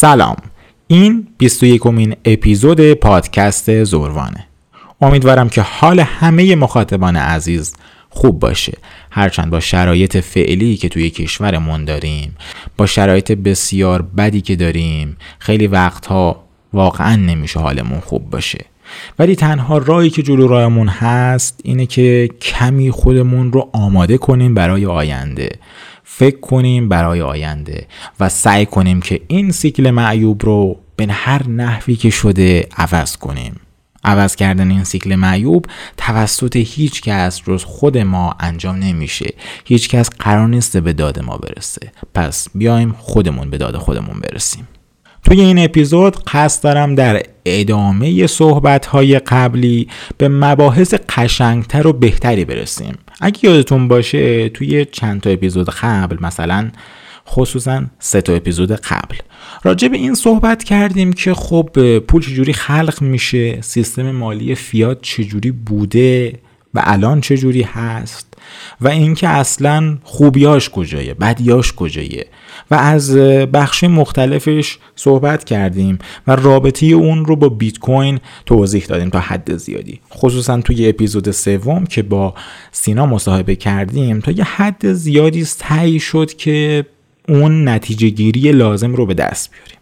سلام. این 21 امین اپیزود پادکست زوروانه. امیدوارم که حال همه مخاطبان عزیز خوب باشه. هرچند با شرایط فعلی که توی کشورمون داریم با شرایط بسیار بدی که داریم خیلی وقتها واقعا نمیشه حالمون خوب باشه. ولی تنها راهی که جلو راهمون هست اینه که کمی خودمون رو آماده کنیم برای آینده. فکر کنیم برای آینده و سعی کنیم که این سیکل معیوب رو به هر نحوی که شده عوض کنیم. عوض کردن این سیکل معیوب توسط هیچ کس جز خود ما انجام نمیشه. هیچ کس قرار نیست به داد ما برسه. پس بیایم خودمون به داد خودمون برسیم. توی این اپیزود قصد دارم در ادامه صحبت های قبلی به مباحث قشنگتر و بهتری برسیم. اگه یادتون باشه توی چند تا اپیزود قبل مثلا خصوصا سه تا اپیزود قبل راجع به این صحبت کردیم که خب پول چجوری خلق میشه سیستم مالی فیات چجوری بوده و الان چجوری هست و اینکه اصلا خوبیاش کجایه بدیاش کجایه. و از بخش مختلفش صحبت کردیم و رابطه اون رو با بیت کوین توضیح دادیم تا حد زیادی. خصوصا توی اپیزود سوم که با سینا مصاحبه کردیم تا یه حد زیادی تهی شد که اون نتیجه گیری لازم رو به دست بیاریم.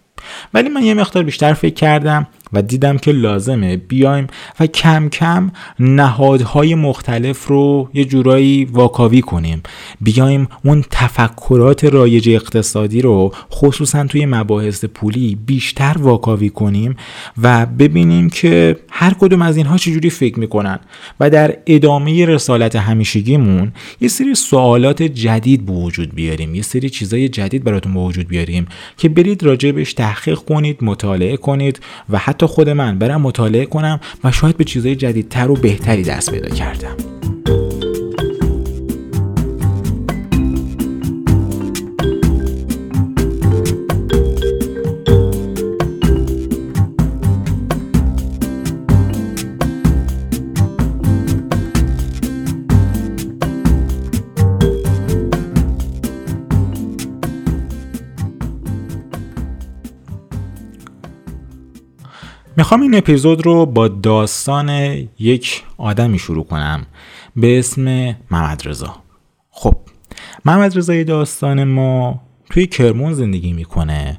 ولی من یه مقدار بیشتر فکر کردم و دیدم که لازمه. بیایم و کم کم نهادهای مختلف رو یه جورایی واکاوی کنیم. بیایم اون تفکرات رایج اقتصادی رو خصوصا توی مباحث پولی بیشتر واکاوی کنیم و ببینیم که هر کدوم از اینها چجوری فکر می‌کنن. و در ادامه رسالت همیشگیمون یه سری سوالات جدید به وجود بیاریم. یه سری چیزای جدید براتون به وجود بیاریم که برید راجبش تحقیق کنید مطالعه کنید و حتی حتی خود من برم مطالعه کنم و شاید به چیزهای جدیدتر و بهتری دست پیدا کردم. می‌خوام این اپیزود رو با داستان یک آدمی شروع کنم. به اسم محمد رضا. خب محمد رضای داستان ما توی کرمون زندگی می‌کنه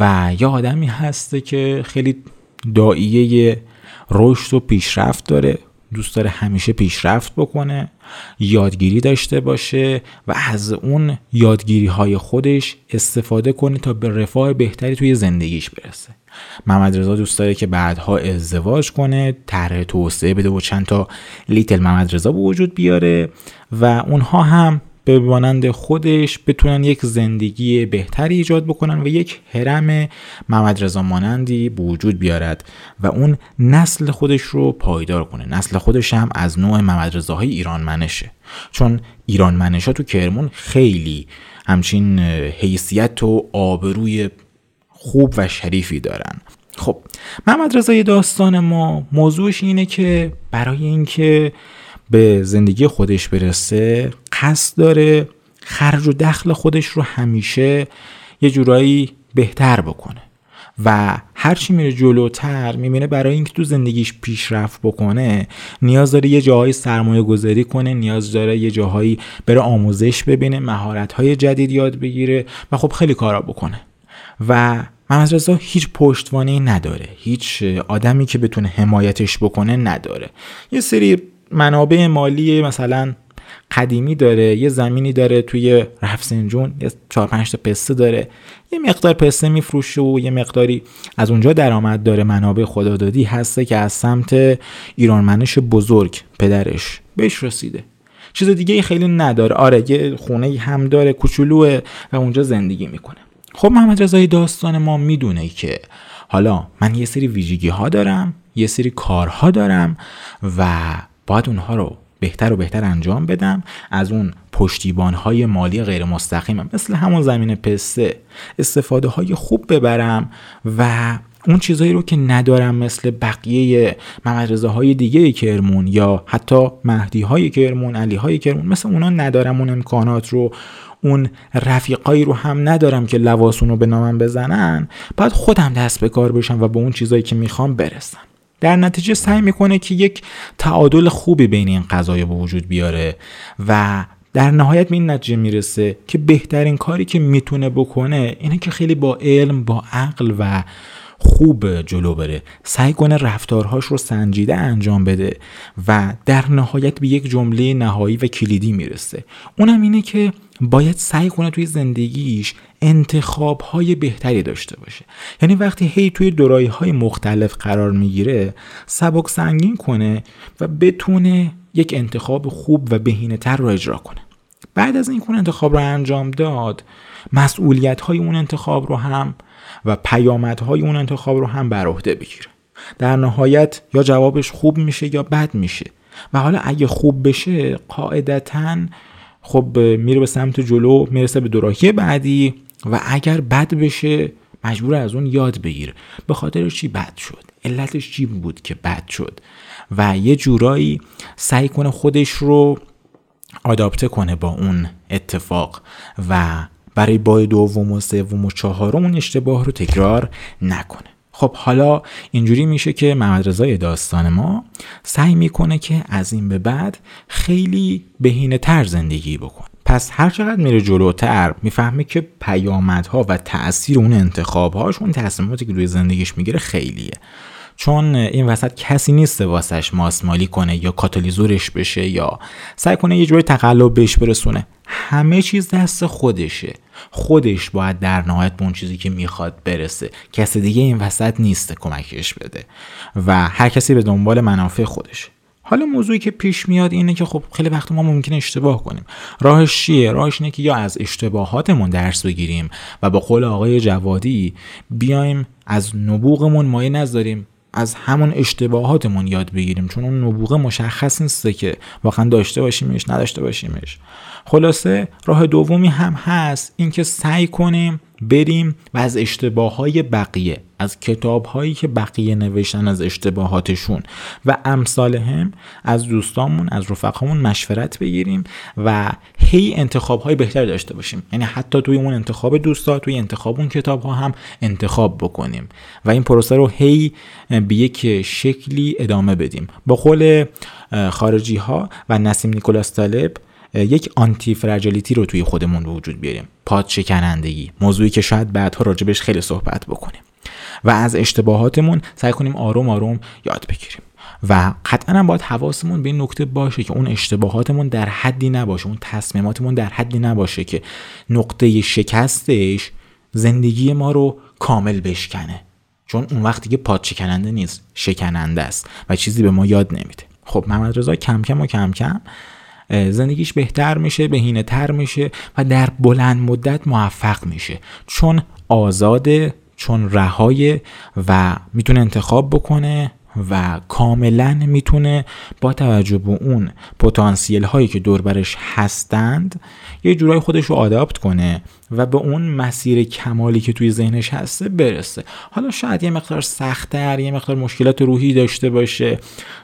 و یه آدمی هسته که خیلی دائیه رشد و پیشرفت داره. دوست داره همیشه پیشرفت بکنه یادگیری داشته باشه و از اون یادگیری های خودش استفاده کنه تا به رفاه بهتری توی زندگیش برسه. محمد رضا دوست داره که بعدها ازدواج کنه طرح توسعه بده و چند تا لیتل محمد رضا به وجود بیاره و اونها هم به مانند خودش بتونن یک زندگی بهتری ایجاد بکنن و یک حرم محمد رضا مانندی به وجود بیارد و اون نسل خودش رو پایدار کنه. نسل خودش هم از نوع محمد رضاهای ایران منشه. چون ایران منشا تو کرمون خیلی همچین حیثیت و آبروی خوب و شریفی دارن. خب محمد رضای داستان ما موضوعش اینه که برای اینکه به زندگی خودش برسه قصد داره خرج و دخل خودش رو همیشه یه جورایی بهتر بکنه. و هرچی میره جلوتر می‌بینه برای اینکه تو زندگیش پیشرفت بکنه نیاز داره یه جاهایی سرمایه گذاری کنه نیاز داره یه جاهایی بره آموزش ببینه مهارت های جدید یاد بگیره و خب خیلی کارا بکنه. و محمد رضا هیچ پشتوانه نداره هیچ آدمی که بتونه حمایتش بکنه نداره. یه سری منابع مالی مثلا قدیمی داره یه زمینی داره توی رفسنجون یه چهار پنج تا پسته داره. یه مقدار پسته میفروشه و یه مقداری از اونجا درآمد داره. منابع خدادادی هسته که از سمت ایرانمنش بزرگ پدرش بهش رسیده. چیز دیگه خیلی نداره. آره یه خونه هم داره کوچولوه و اونجا زندگی می‌کنه. خب محمد رضای داستان ما می‌دونه که حالا من یه سری ویژگی ها دارم یه سری کارها دارم و باید اونها رو بهتر و بهتر انجام بدم. از اون پشتیبان های مالی غیر مستقیمم مثل همون زمین پسته استفاده های خوب ببرم و اون چیزهایی رو که ندارم مثل بقیه ممرزه های دیگه کرمون یا حتی مهدی های کرمون علی های کرمون مثل اونا ندارم. اون امکانات رو اون رفیقایی رو هم ندارم که لواسون رو به نامم بزنن. باید خودم دست به کار بشم و به اون چیزایی که می‌خوام برسم. در نتیجه سعی می‌کنه که یک تعادل خوبی بین این قضايا به وجود بیاره و در نهایت به این نتیجه می‌رسه که بهترین کاری که می‌تونه بکنه اینه که خیلی با علم با عقل و خوب جلو بره. سعی کنه رفتارهاش رو سنجیده انجام بده و در نهایت به یک جمله نهایی و کلیدی می‌رسه. اونم اینه که باید سعی کنه توی زندگیش انتخاب های بهتری داشته باشه. یعنی وقتی هی توی دورایی های مختلف قرار می‌گیره سبک سنگین کنه و بتونه یک انتخاب خوب و بهینه تر رو اجرا کنه. بعد از این انتخاب رو انجام داد مسئولیت های اون انتخاب رو هم و پیامدهای اون انتخاب رو هم بر عهده بگیره. در نهایت یا جوابش خوب میشه یا بد میشه. و حالا اگه خوب بشه قاعدتا خب میره به سمت جلو می‌رسه به دوراهی بعدی و اگر بد بشه مجبور از اون یاد بگیره به خاطر چی بد شد؟ علتش چی بود که بد شد؟ و یه جورایی سعی کنه خودش رو آداپته کنه با اون اتفاق. و برای بای دوم و سوم و چهارم اون اشتباه رو تکرار نکنه. خب حالا اینجوری میشه که محمد رضای داستان ما سعی می‌کنه که از این به بعد خیلی بهینه تر زندگی بکن پس هر چقدر میره جلوتر می‌فهمه که پیامدها و تاثیر اون انتخابهاش اون تصمیماتی که روی زندگیش می‌گیره خیلیه. چون این وسط کسی نیست واسش ماسمالی کنه یا کاتالیزورش بشه یا سعی کنه یه جوری تقلب بهش برسونه. همه چیز دست خودشه. خودش باید در نهایت به اون چیزی که می‌خواد برسه. کسی دیگه این وسط نیست کمکش بده. و هر کسی به دنبال منافع خودشه. حالا موضوعی که پیش میاد اینه که خب خیلی وقت ما ممکنه اشتباه کنیم. راهش چیه؟ راهش اینه که یا از اشتباهاتمون درس بگیریم و با قول آقای جوادی بیایم از نبوغمون مایه نذاریم از همون اشتباهاتمون یاد بگیریم. چون اون نبوغه مشخص نیسته که واقعا داشته باشیمش نداشته باشیمش. خلاصه راه دومی هم هست اینکه سعی کنیم بریم و از اشتباه های بقیه از کتاب هایی که بقیه نوشتن از اشتباهاتشون. و امثال هم از دوستامون از رفقامون مشورت بگیریم و هی انتخاب های بهتر داشته باشیم. یعنی حتی توی اون انتخاب دوستا توی انتخاب اون کتاب ها هم انتخاب بکنیم. و این پروسه رو هی به یک شکلی ادامه بدیم. با قول خارجی ها و نسیم نیکولاس طالب یک آنتی فرجالیتی رو توی خودمون به وجود بیاریم. پاد شکنندگی موضوعی که شاید بعدها راجبش خیلی صحبت بکنیم. و از اشتباهاتمون سعی کنیم آروم آروم یاد بگیریم. و قطعا باید حواسمون به این نکته باشه که اون اشتباهاتمون در حدی نباشه اون تصمیماتمون در حدی نباشه که نقطه شکستش زندگی ما رو کامل بشکنه. چون اون وقتی که پاد شکننده نیست شکننده است و چیزی به ما یاد نمیده. خب محمد رضا کم کم و کم کم زندگیش بهتر میشه بهینه تر میشه و در بلند مدت موفق میشه. چون آزاده چون رهای و می‌تونه انتخاب بکنه و کاملا می‌تونه با توجه به اون پتانسیل هایی که دور برش هستند یه جورای خودش رو آداپت کنه و به اون مسیر کمالی که توی ذهنش هسته برسه. حالا شاید یه مقدار سختتر یه مقدار مشکلات روحی داشته باشه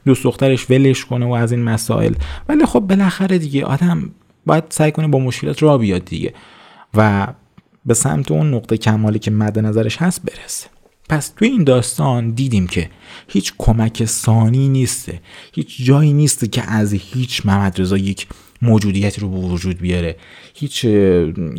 دوست دخترش ولش کنه و از این مسائل. ولی خب بالاخره دیگه آدم باید سعی کنه با مشکلات را بیاد دیگه و به سمت اون نقطه کمالی که مد نظرش هست برسه. پس توی این داستان دیدیم که هیچ کمک ثانی نیسته. هیچ جایی نیست که از هیچ محمد رضا یک موجودیتی رو به وجود بیاره. هیچ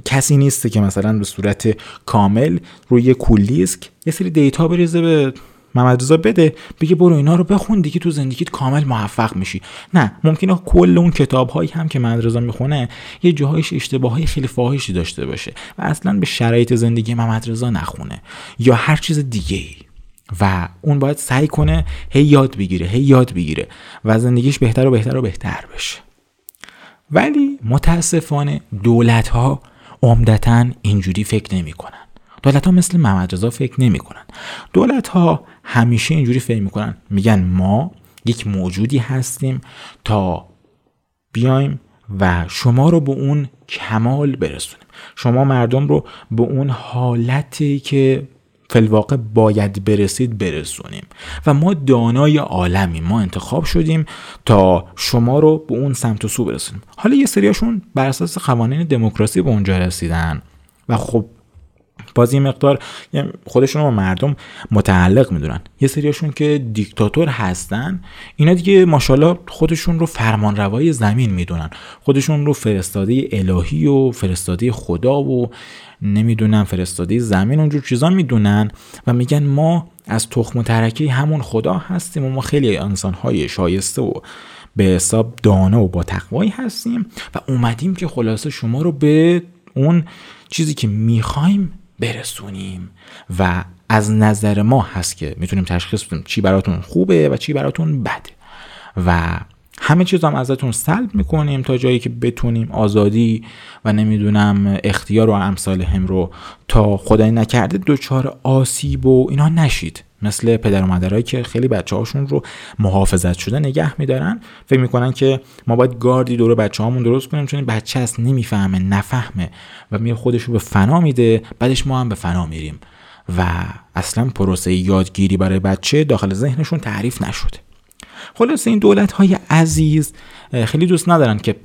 کسی نیست که مثلا به صورت کامل روی کولیسک یه سری دیتا بریزه به محمد رضا بده بگه برو اینا رو بخون دیگه تو زندگیت کامل موفق میشی. نه ممکنه کل اون کتاب هایی هم که محمد رضا می‌خونه یه جاهایش اشتباه های خیلی فاحشی داشته باشه و اصلا به شرایط زندگی محمد رضا نخونه. یا هر چیز دیگه ای و اون باید سعی کنه هی یاد بگیره هی یاد بگیره و زندگیش بهتر و بهتر و بهتر بشه. ولی متاسفانه دولت ها عمدتا اینجوری فکر نمی‌کنن. دولت ها مثل محمد رضا فکر نمی‌کنن. دولت ها همیشه اینجوری فکر می‌کنن. میگن ما یک موجودی هستیم تا بیایم و شما رو به اون کمال برسونیم. شما مردم رو به اون حالتی که فلواقع باید برسید برسونیم. و ما دانای عالمی ما انتخاب شدیم تا شما رو به اون سمت و سو برسونیم. حالا یه سریاشون بر اساس قوانین دموکراسی به اونجا رسیدن. و خب باز یه مقدار خودشون رو مردم متعلق می‌دونن. یه سریاشون که دیکتاتور هستن اینا دیگه ماشاءالله خودشون رو فرمان روای زمین می‌دونن. خودشون رو فرستاده الهی و فرستاده خدا و نمی‌دونن فرستاده زمین اونجور چیزا می‌دونن و میگن ما از تخم و ترکه همون خدا هستیم و ما خیلی انسان های شایسته و به حساب دانه و با تقوایی هستیم و اومدیم که خلاصه شما رو به اون چیزی که می‌خوایم برسونیم و از نظر ما هست که می‌تونیم تشخیص بدیم چی براتون خوبه و چی براتون بده. و همه چیز هم ازتون سلب می‌کنیم تا جایی که بتونیم آزادی و نمی‌دونم اختیار و امثال هم رو تا خدای نکرده دچار آسیب و اینا نشید. مثل پدر و مادرایی که خیلی بچه هاشون رو محافظت شده نگه میدارن. فکر می‌کنن که ما باید گاردی دور بچه هامون درست کنیم چون بچه هست نمی‌فهمه نفهمه و میره خودش رو به فنا میده بعدش ما هم به فنا میریم. و اصلا پروسه یادگیری برای بچه داخل ذهنشون تعریف نشده. خلاصه این دولت های عزیز خیلی دوست ندارن که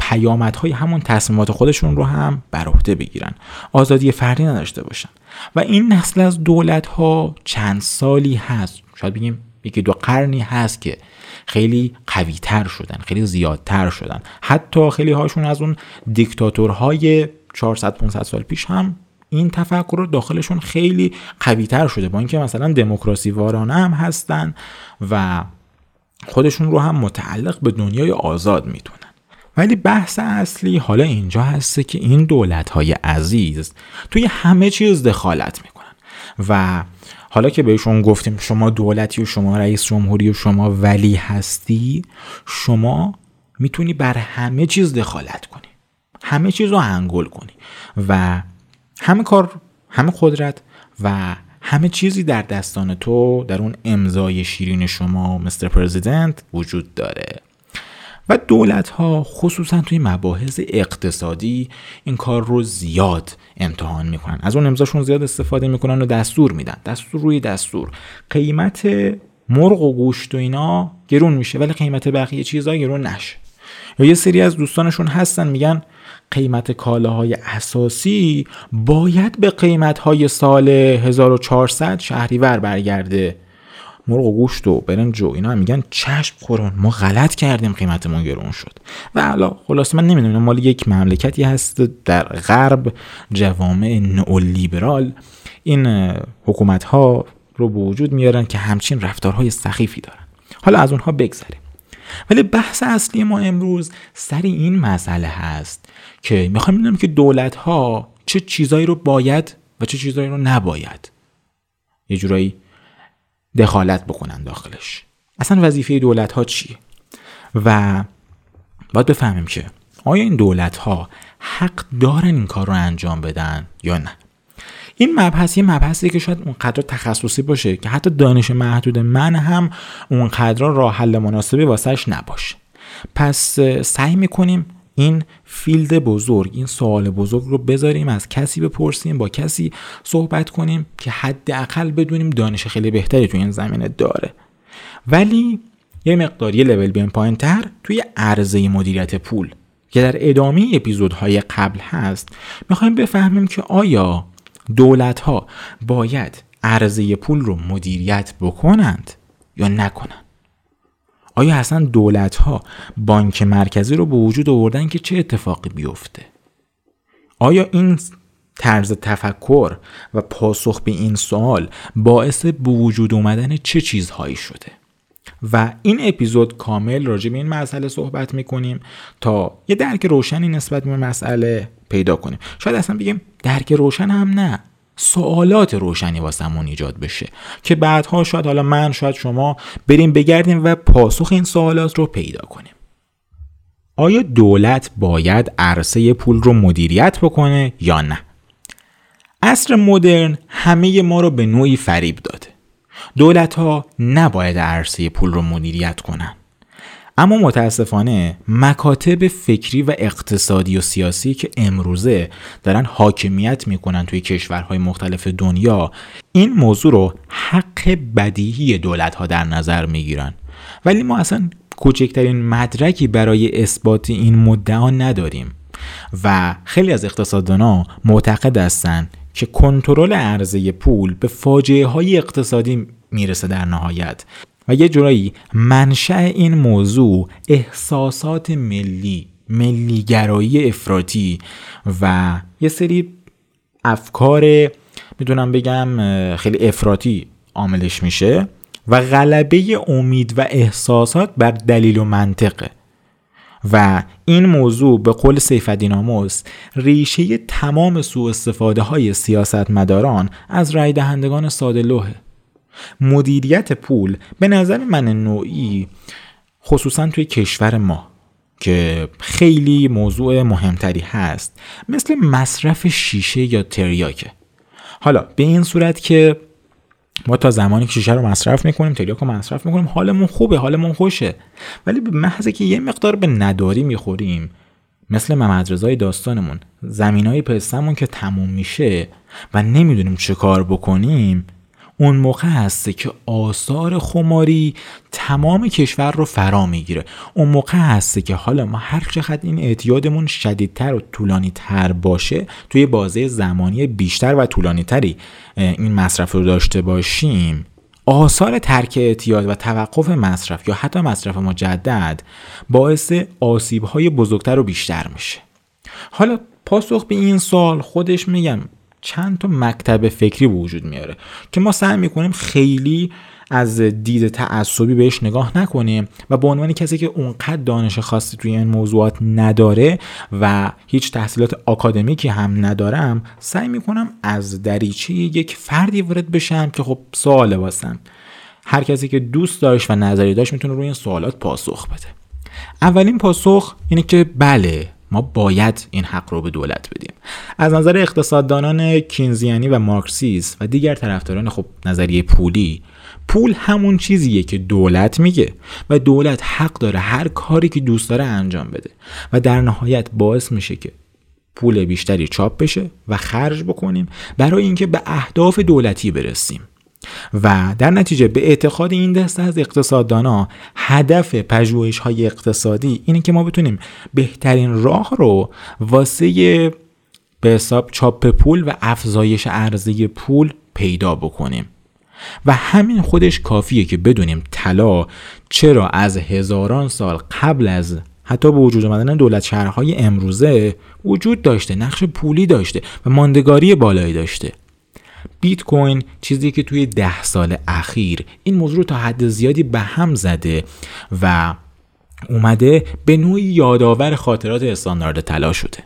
های همون تصمیمات خودشون رو هم بر عهده بگیرن. آزادی فردی نداشته باشن. و این نسل از دولت ها چند سالی هست شاید بگیم یکی دو قرنی هست که خیلی قوی تر شدن خیلی زیادتر شدن. حتی خیلی هاشون از اون دیکتاتورهای 400 500 سال پیش هم این تفکر رو داخلشون خیلی قوی تر شده. با اینکه مثلا دموکراسی وارانه هم هستن و خودشون رو هم متعلق به دنیای آزاد می‌دونن. ولی بحث اصلی حالا اینجا هسته که این دولت های عزیز توی همه چیز دخالت می‌کنن. و حالا که بهشون گفتیم شما دولتی و شما رئیس جمهوری و شما ولی هستی شما می‌تونی بر همه چیز دخالت کنی. همه چیز رو انگل کنی. و همه کار همه قدرت و همه چیزی در دستان تو در اون امضای شیرین شما مستر پرزیدنت وجود داره. و دولت ها خصوصا توی مباحث اقتصادی این کار رو زیاد امتحان می‌کنن. از اون امضاشون زیاد استفاده می‌کنن و دستور میدن. دستور روی دستور. قیمت مرغ و گوشت و اینا گرون میشه ولی قیمت بقیه چیزها گرون نشه. یا یه سری از دوستانشون هستن میگن قیمت کالاهای اساسی باید به قیمتهای سال 1400 شهریور برگرده. مرغ و گوشت و برنج و اینا میگن چشم خورون ما غلط کردیم قیمتمون گرون شد. و حالا خلاص من نمی‌دونم مال یک مملکتی هست در غرب جوامع نئولیبرال. این حکومت ها رو به وجود میارن که همچین رفتارهای سخیفی دارن. حالا از اونها بگذریم. ولی بحث اصلی ما امروز سر این مسئله هست. که می‌خوایم ببینیم که دولت ها چه چیزایی رو باید و چه چیزایی رو نباید یه جورایی دخالت بکنن داخلش. اصلا وظیفه دولت ها چیه؟ و باید بفهمیم که آیا این دولت ها حق دارن این کار رو انجام بدن یا نه؟ این مبحث یه مبحثی که شاید اونقدر تخصصی باشه که حتی دانش محدود من هم اونقدر راه حل مناسبی واسهش نباشه. پس سعی می‌کنیم این فیلد بزرگ این سوال بزرگ رو بذاریم از کسی بپرسیم با کسی صحبت کنیم که حداقل بدونیم دانش خیلی بهتری تو این زمینه داره. ولی یه مقدار یه لول بیایم پایین تر توی عرضه مدیریت پول که در ادامه اپیزودهای قبل هست می‌خوایم بفهمیم که آیا دولت ها باید عرضه پول رو مدیریت بکنند یا نکنند. آیا اصلا دولت ها بانک مرکزی رو به وجود آوردن که چه اتفاقی بیفته؟ آیا این طرز تفکر و پاسخ به این سوال باعث به وجود اومدن چه چیزهایی شده؟ و این اپیزود کامل راجع به این مسئله صحبت می‌کنیم تا یه درک روشنی نسبت به مسئله پیدا کنیم. شاید اصلا بگیم درک روشن هم نه. سوالات روشنی واسمون ایجاد بشه که بعدها شاید حالا من شاید شما بریم بگردیم و پاسخ این سوالات رو پیدا کنیم. آیا دولت باید عرصه پول رو مدیریت بکنه یا نه؟ عصر مدرن همه ما رو به نوعی فریب داده. دولت ها نباید عرصه پول رو مدیریت کنن. اما متاسفانه مکاتب فکری و اقتصادی و سیاسی که امروزه دارن حاکمیت می‌کنن توی کشورهای مختلف دنیا این موضوع رو حق بدیهی دولت ها در نظر می‌گیرن. ولی ما اصلا کوچکترین مدرکی برای اثبات این مدعا نداریم و خیلی از اقتصاددانا معتقد هستند که کنترل عرضه پول به فاجعه های اقتصادی می‌رسه در نهایت. و یه جورایی منشأ این موضوع احساسات ملی ملیگرایی افراطی و یه سری افکار می‌دونم بگم خیلی افراطی عاملش میشه و غلبه امید و احساسات بر دلیل و منطقه. و این موضوع به قول سیفدین آموز ریشه تمام سوء استفاده های سیاست مداران از رای دهندگان ساده لوحه. مدیریت پول به نظر من نوعی خصوصا توی کشور ما که خیلی موضوع مهمتری هست مثل مصرف شیشه یا تریاکه. حالا به این صورت که ما تا زمانی که شیشه رو مصرف می‌کنیم تریاک رو مصرف می‌کنیم حالمون خوبه حالمون خوشه. ولی به محض که یه مقدار به نداری می‌خوریم مثل محمد رضای داستانمون زمین های پستمون که تموم میشه و نمی‌دونیم چه کار بکنیم اون موقع هسته که آثار خماری تمام کشور رو فرا می‌گیره. اون موقع هسته که حالا ما هر چقدر این اعتیادمون شدیدتر و طولانی تر باشه توی بازه زمانی بیشتر و طولانی تری این مصرف رو داشته باشیم آثار ترک اعتیاد و توقف مصرف یا حتی مصرف مجدد باعث آسیب های بزرگتر و بیشتر میشه. حالا پاسخ به این سال خودش میگم چند تا مکتب فکری وجود میاره که ما سعی می‌کنیم خیلی از دید تعصبی بهش نگاه نکنیم و به عنوان کسی که اونقدر دانش خاصی توی این موضوعات نداره و هیچ تحصیلات آکادمیکی هم ندارم سعی می‌کنم از دریچه یک فردی وارد بشم که خب سوال واسم. هر کسی که دوست داشت و نظری داشت می‌تونه روی این سوالات پاسخ بده. اولین پاسخ اینه که بله ما باید این حق رو به دولت بدیم. از نظر اقتصاددانان کینزیانی و مارکسیس و دیگر طرفداران خب نظریه پولی پول همون چیزیه که دولت میگه و دولت حق داره هر کاری که دوست داره انجام بده و در نهایت باعث میشه که پول بیشتری چاپ بشه و خرج بکنیم برای اینکه به اهداف دولتی برسیم. و در نتیجه به اعتقاد این دسته از اقتصاددانا هدف پژوهش های اقتصادی اینه که ما بتونیم بهترین راه رو واسه به حساب چاپ پول و افزایش عرضه پول پیدا بکنیم. و همین خودش کافیه که بدونیم طلا چرا از هزاران سال قبل از حتی به وجود آمدن دولت شهرهای امروزه وجود داشته نقش پولی داشته و ماندگاری بالایی داشته. بیت کوین چیزی که توی ده سال اخیر این موضوع تا حد زیادی به هم زده و اومده به نوعی یادآور خاطرات استاندارد طلا شده.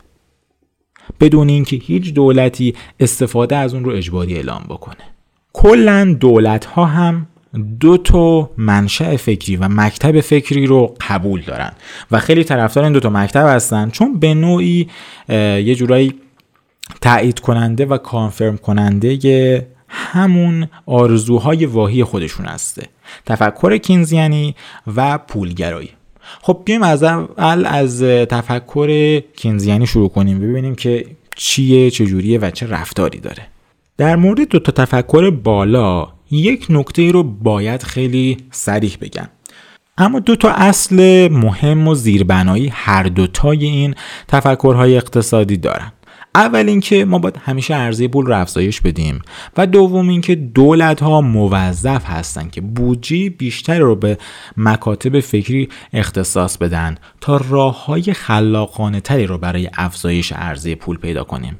بدون اینکه هیچ دولتی استفاده از اون رو اجباری اعلام بکنه. کلا دولت ها هم دو تا منشأ فکری و مکتب فکری رو قبول دارن و خیلی طرفدار این دو تا مکتب هستن چون به نوعی یه جورایی تایید کننده و کانفرم کننده همون آرزوهای واهی خودشون هسته. تفکر کینزیانی و پولگرایی. خب بیایم از اول از تفکر کینزیانی شروع کنیم ببینیم که چیه چجوریه و چه رفتاری داره. در مورد دو تا تفکر بالا یک نکته رو باید خیلی سریح بگم. اما دو تا اصل مهم و زیربنایی هر دوتای این تفکرهای اقتصادی دارن. اول اینکه ما باید همیشه عرضه پول رو افزایش بدیم و دوم اینکه دولت ها موظف هستند که بودجه بیشتر رو به مکاتب فکری اختصاص بدن تا راه های خلاقانه تری رو برای افزایش عرضه پول پیدا کنیم.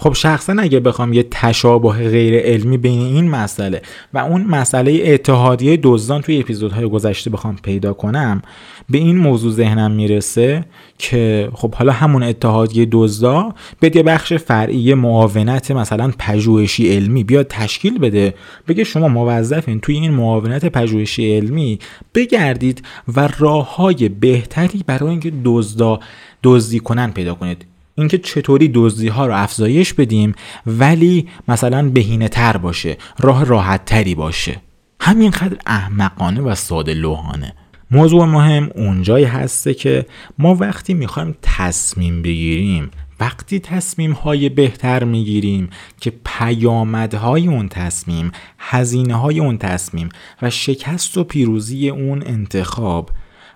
خب شخصا اگه بخوام یه تشابه غیر علمی بین این مسئله و اون مسئله اتحادیه دزدان توی اپیزودهای گذشته بخوام پیدا کنم به این موضوع ذهنم می‌رسه که خب حالا همون اتحادیه دزدا به یه بخش فرعی معاونت مثلا پژوهشی علمی بیاد تشکیل بده بگه شما موظفین توی این معاونت پژوهشی علمی بگردید و راه های بهتری برای اینکه دزدا دزدی کنن پیدا کنید. اینکه چطوری دزدی ها رو افزایش بدیم ولی مثلا بهینه تر باشه راه راحت تری باشه. همینقدر احمقانه و ساده لوحانه. موضوع مهم اونجایی هسته که ما وقتی می‌خوایم تصمیم بگیریم وقتی تصمیم های بهتر می‌گیریم که پیامدهای اون تصمیم هزینه های اون تصمیم و شکست و پیروزی اون انتخاب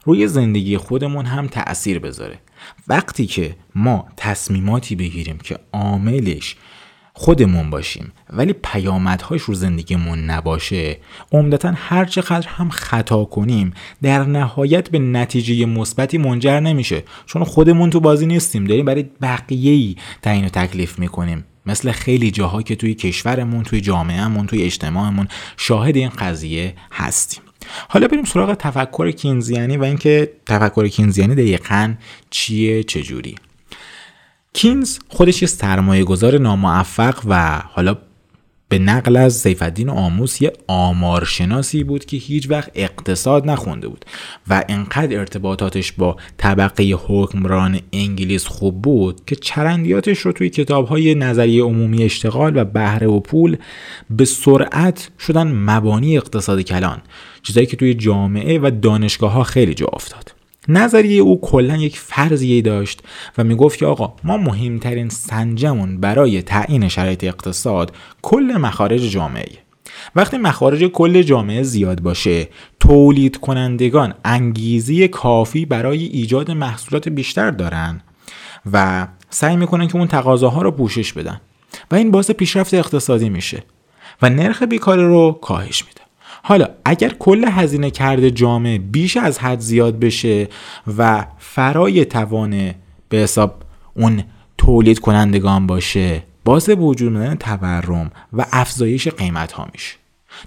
روی زندگی خودمون هم تأثیر بذاره. وقتی که ما تصمیماتی بگیریم که عاملش خودمون باشیم ولی پیامدهاش رو زندگیمون نباشه عمدتا هر چقدر هم خطا کنیم در نهایت به نتیجه مثبتی منجر نمیشه. چون خودمون تو بازی نیستیم داریم برای بقیه ای تعیین و تکلیف می‌کنیم. مثل خیلی جاها که توی کشورمون توی جامعهمون توی اجتماعمون شاهد این قضیه هستیم. حالا بریم سراغ تفکر کینزیانی و اینکه تفکر کینزیانی دقیقا چیه چجوری؟ کینز خودش یه سرمایه گذار ناموفق و حالا به نقل از سیفدین آموس یه آمارشناسی بود که هیچ وقت اقتصاد نخونده بود و انقدر ارتباطاتش با طبقه حکمران انگلیس خوب بود که چرندیاتش رو توی کتابهای نظریه عمومی اشتغال و بهره و پول به سرعت شدن مبانی اقتصاد کلان چیزایی که توی جامعه و دانشگاه ها خیلی جا افتاد. نظریه او کلا یک فرضیه داشت و می‌گفت که آقا ما مهمترین سنجمون برای تعیین شرایط اقتصاد کل مخارج جامعه وقتی مخارج کل جامعه زیاد باشه تولید کنندگان انگیزی کافی برای ایجاد محصولات بیشتر دارن و سعی می‌کنن که اون تقاضاها رو پوشش بدن. و این باعث پیشرفت اقتصادی میشه. و نرخ بیکاری رو کاهش میده. حالا اگر کل هزینه کرده جامعه بیش از حد زیاد بشه و فرای توان به حساب اون تولید کنندگان باشه باز به وجود اومدن تورم و افزایش قیمت ها میشه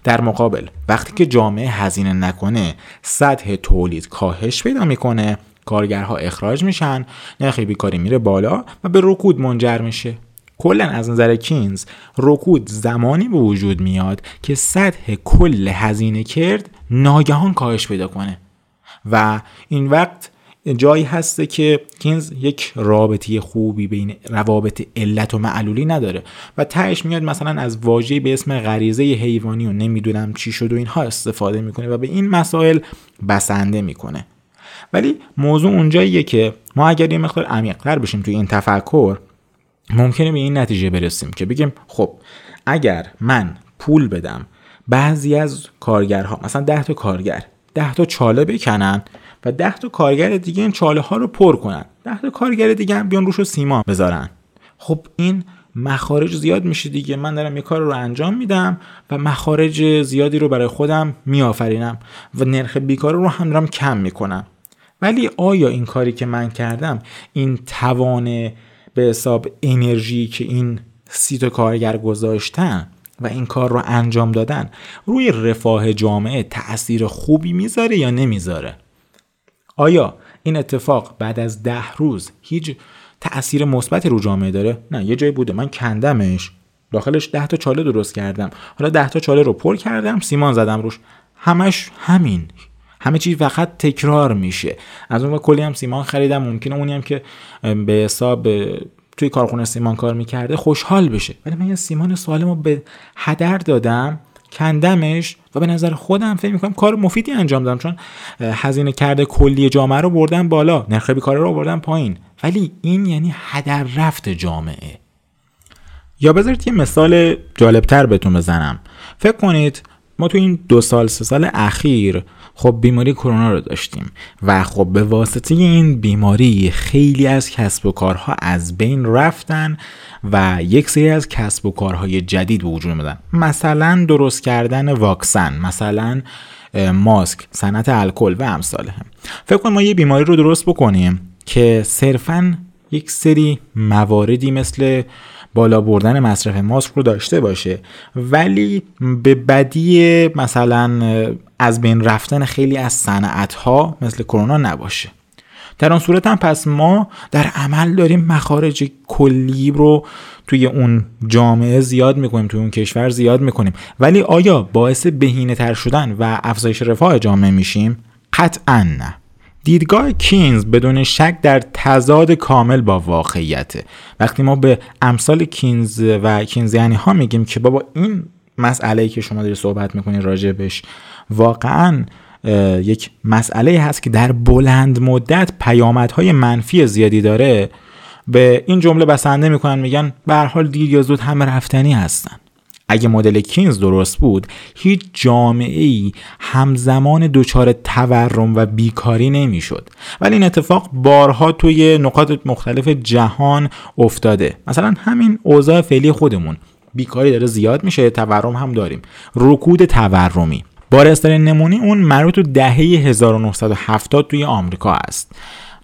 در مقابل وقتی که جامعه هزینه نکنه سطح تولید کاهش پیدا می‌کنه کارگرها اخراج میشن نرخ بیکاری میره بالا و به رکود منجر میشه. کلا از نظر کینز رکود زمانی به وجود میاد که سطح کل هزینه کرد ناگهان کاهش پیدا کنه. و این وقت جایی هسته که کینز یک رابطی خوبی بین روابط علت و معلولی نداره و تهش میاد مثلا از واژه‌ای به اسم غریزه حیوانی و نمی‌دونم چی شد و اینها استفاده می‌کنه و به این مسائل بسنده می‌کنه. ولی موضوع اونجاییه که ما اگر یه مقدار عمیقتر بشیم توی این تفکر ممکنه به این نتیجه برسیم که بگیم خب اگر من پول بدم بعضی از کارگرها مثلا ده تا کارگر ده تا چاله بکنن و ده تا کارگر دیگه این چاله ها رو پر کنن. ده تا کارگر دیگه هم بیان روش سیمان بذارن. خب این مخارج زیاد میشه دیگه. من دارم یه کار رو انجام میدم و مخارج زیادی رو برای خودم میآفرینم و نرخ بیکار رو هم دارم کم می‌کنم. ولی آیا این کاری که من کردم این توان به حساب انرژی که این سی تا کارگر گذاشتن و این کار رو انجام دادن روی رفاه جامعه تاثیر خوبی می‌ذاره یا نمی‌ذاره؟ آیا این اتفاق بعد از ده روز هیچ تاثیر مثبتی رو جامعه داره؟ نه یه جایی بوده. من کندمش. داخلش ده تا چاله درست کردم. حالا ده تا چاله رو پر کردم سیمان زدم روش. همش همین. همه چیز فقط تکرار میشه. از اون کلی هم سیمان خریدم ممکنه اونی هم که به حساب توی کارخونه سیمان کار می‌کرده خوشحال بشه. ولی من یه سیمان سالم رو به هدر دادم کندمش و به نظر خودم فکر می‌کنم کار مفیدی انجام دادم چون هزینه کرده کلی جامعه رو بردم بالا نرخ بیکاری رو بردم پایین. ولی این یعنی هدر رفت جامعه. یا بذارید یه مثال جالبتر بهتون بزنم. فکر کنید ما تو این دو سال سه سال اخیر خب بیماری کرونا رو داشتیم و خب به واسطه این بیماری خیلی از کسب و کارها از بین رفتن و یک سری از کسب و کارهای جدید به وجود اومدن. مثلا درست کردن واکسن مثلا ماسک صنعت الکل و امثاله فکر کنم ما یه بیماری رو درست بکنیم که صرفا یک سری مواردی مثل بالا بردن مصرف ماسک رو داشته باشه. ولی به بدی مثلا از بین رفتن خیلی از صنعت ها مثل کرونا نباشه. در آن صورت هم پس ما در عمل داریم مخارج کلی رو توی اون جامعه زیاد می‌کنیم توی اون کشور زیاد می‌کنیم. ولی آیا باعث بهینه تر شدن و افزایش رفاه جامعه میشیم؟ قطعا نه. دیدگاه کینز بدون شک در تضاد کامل با واقعیته. وقتی ما به امثال کینز و کینزیانی ها میگیم که بابا این مسئله که شما داری صحبت می‌کنی راجبش واقعا یک مسئله هست که در بلند مدت پیامدهای منفی زیادی داره. به این جمله بسنده می‌کنن میگن به حال دیر یا زود همه رفتنی هستن. اگه مدل کینز درست بود هیچ جامعه ای همزمان دچار تورم و بیکاری نمی‌شد. ولی این اتفاق بارها توی نقاط مختلف جهان افتاده. مثلا همین اوضاع فعلی خودمون. بیکاری داره زیاد میشه تورم هم داریم. رکود تورمی. بارسترین نمونی اون مربوط تو دهه 1970 توی آمریکا است.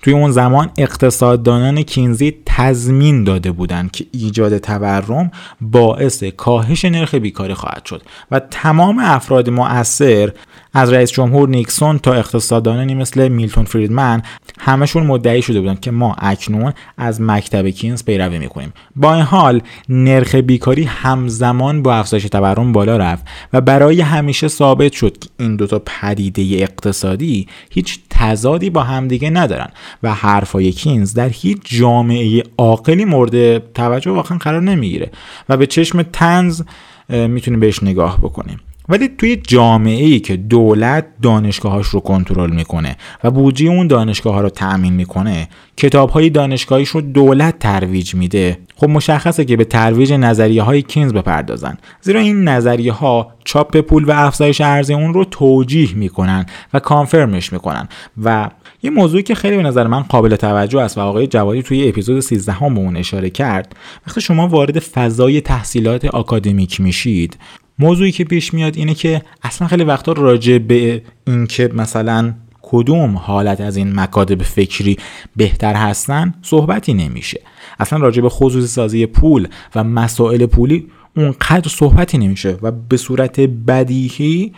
توی اون زمان اقتصاددانان کینزی تضمین داده بودند که ایجاد تورم باعث کاهش نرخ بیکاری خواهد شد و تمام افراد مؤثر از رئیس جمهور نیکسون تا اقتصاددانانی مثل میلتون فریدمن همشون مدعی شده بودند که ما اکنون از مکتب کینز پیروی می‌کنیم. با این حال نرخ بیکاری همزمان با افزایش تورم بالا رفت و برای همیشه ثابت شد که این دوتا پدیده اقتصادی هیچ تضادی با همدیگه ندارن و حرفای کینز در هیچ جامعه عاقلی مورد توجه واقعا قرار نمی‌گیره. و به چشم تنز می‌تونیم بهش نگاه بکنیم. ولی توی جامعه ای که دولت دانشگاهاش رو کنترل می‌کنه و بودجه اون دانشگاه ها رو تأمین می‌کنه کتاب های دانشگاهیش رو دولت ترویج میده. خب مشخصه که به ترویج نظریه های کینز بپردازن. زیرا این نظریه ها چاپ پول و افزایش ارزی اون رو توجیه می‌کنن و کانفرمش می‌کنن. و یه موضوعی که خیلی به نظر من قابل توجه است و آقای جوادی توی اپیزود 13 هم به اون اشاره کرد. وقتی شما وارد فضای تحصیلات آکادمیک میشید موضوعی که پیش میاد اینه که اصلا خیلی وقتا راجع به اینکه مثلا کدوم حالت از این مکاتب فکری بهتر هستن صحبتی نمیشه. اصلا راجع به خصوصی سازی پول و مسائل پولی اونقدر صحبتی نمیشه و به صورت بدیهی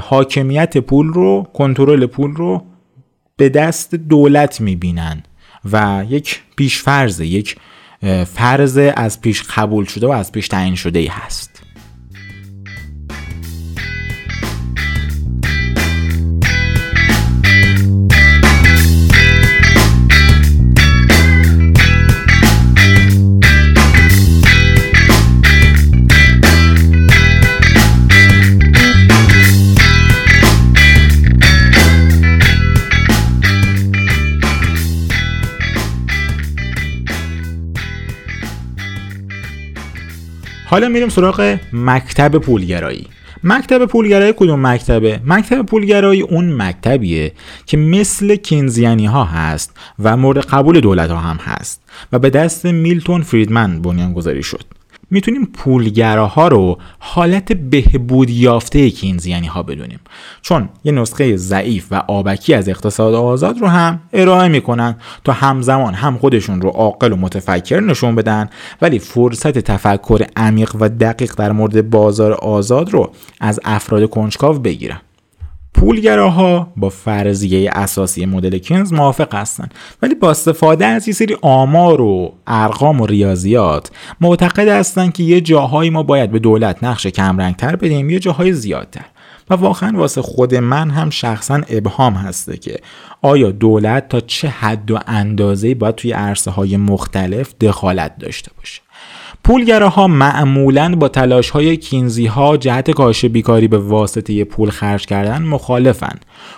حاکمیت پول رو کنترل پول رو به دست دولت می‌بینن و یک پیشفرض یک فرض از پیش قبول شده و از پیش تعیین شده ای هست. حالا میریم سراغ مکتب پولگرایی مکتب پولگرایی کدوم مکتبه؟ مکتب پولگرایی اون مکتبیه که مثل کینزیانی ها هست و مورد قبول دولت ها هم هست و به دست میلتون فریدمن بنیان گذاری شد می‌تونیم پولگراها رو حالت بهبود یافته کینزیانی ها بدونیم. چون یه نسخه ضعیف و آبکی از اقتصاد آزاد رو هم ارائه می‌کنن تا همزمان هم خودشون رو عاقل و متفکر نشون بدن ولی فرصت تفکر عمیق و دقیق در مورد بازار آزاد رو از افراد کنجکاو بگیرن. پولگراها با فرضیه اساسی مدل کینز موافق هستند ولی با استفاده از یه سری آمار و ارقام و ریاضیات معتقد هستند که یه جاهایی ما باید به دولت نقش کمرنگتر بدیم یه جاهای زیادتر. و واقعا واسه خود من هم شخصا ابهام هسته که آیا دولت تا چه حد و اندازه باید توی عرصه های مختلف دخالت داشته باشه؟ پولگراها معمولا با تلاش های کینزی ها جهت کاهش بیکاری به واسطه پول خرج کردن مخالفن.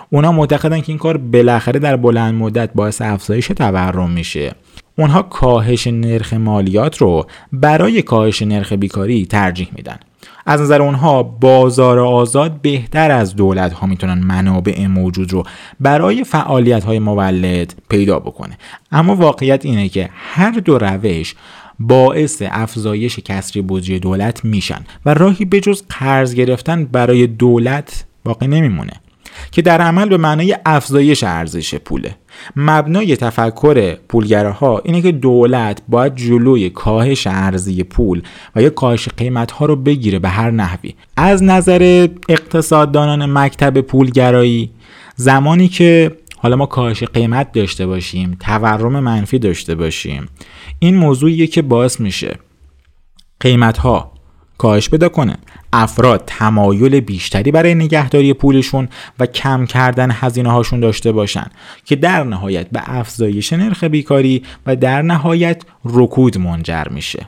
اونا معتقدن که این کار بالاخره در بلند مدت باعث افزایش تورم میشه. اونها کاهش نرخ مالیات رو برای کاهش نرخ بیکاری ترجیح میدن. از نظر اونها بازار آزاد بهتر از دولت ها می‌تونن منابع موجود رو برای فعالیت های مولد پیدا بکنه. اما واقعیت اینه که هر دو روش باعث افزایش کسری بودجه دولت میشن و راهی بجز قرض گرفتن برای دولت باقی نمیمونه که در عمل به معنای افزایش ارزش پوله. مبنای تفکر پولگراها اینه که دولت باید جلوی کاهش ارزی پول و یا کاهش قیمت ها رو بگیره به هر نحوی. از نظر اقتصاددانان مکتب پولگرایی زمانی که حالا ما کاهش قیمت داشته باشیم تورم منفی داشته باشیم. این موضوعیه که باعث میشه قیمت ها کاهش پیدا کنه افراد تمایل بیشتری برای نگهداری پولشون و کم کردن هزینه هاشون داشته باشن که در نهایت به افزایش نرخ بیکاری و در نهایت رکود منجر میشه.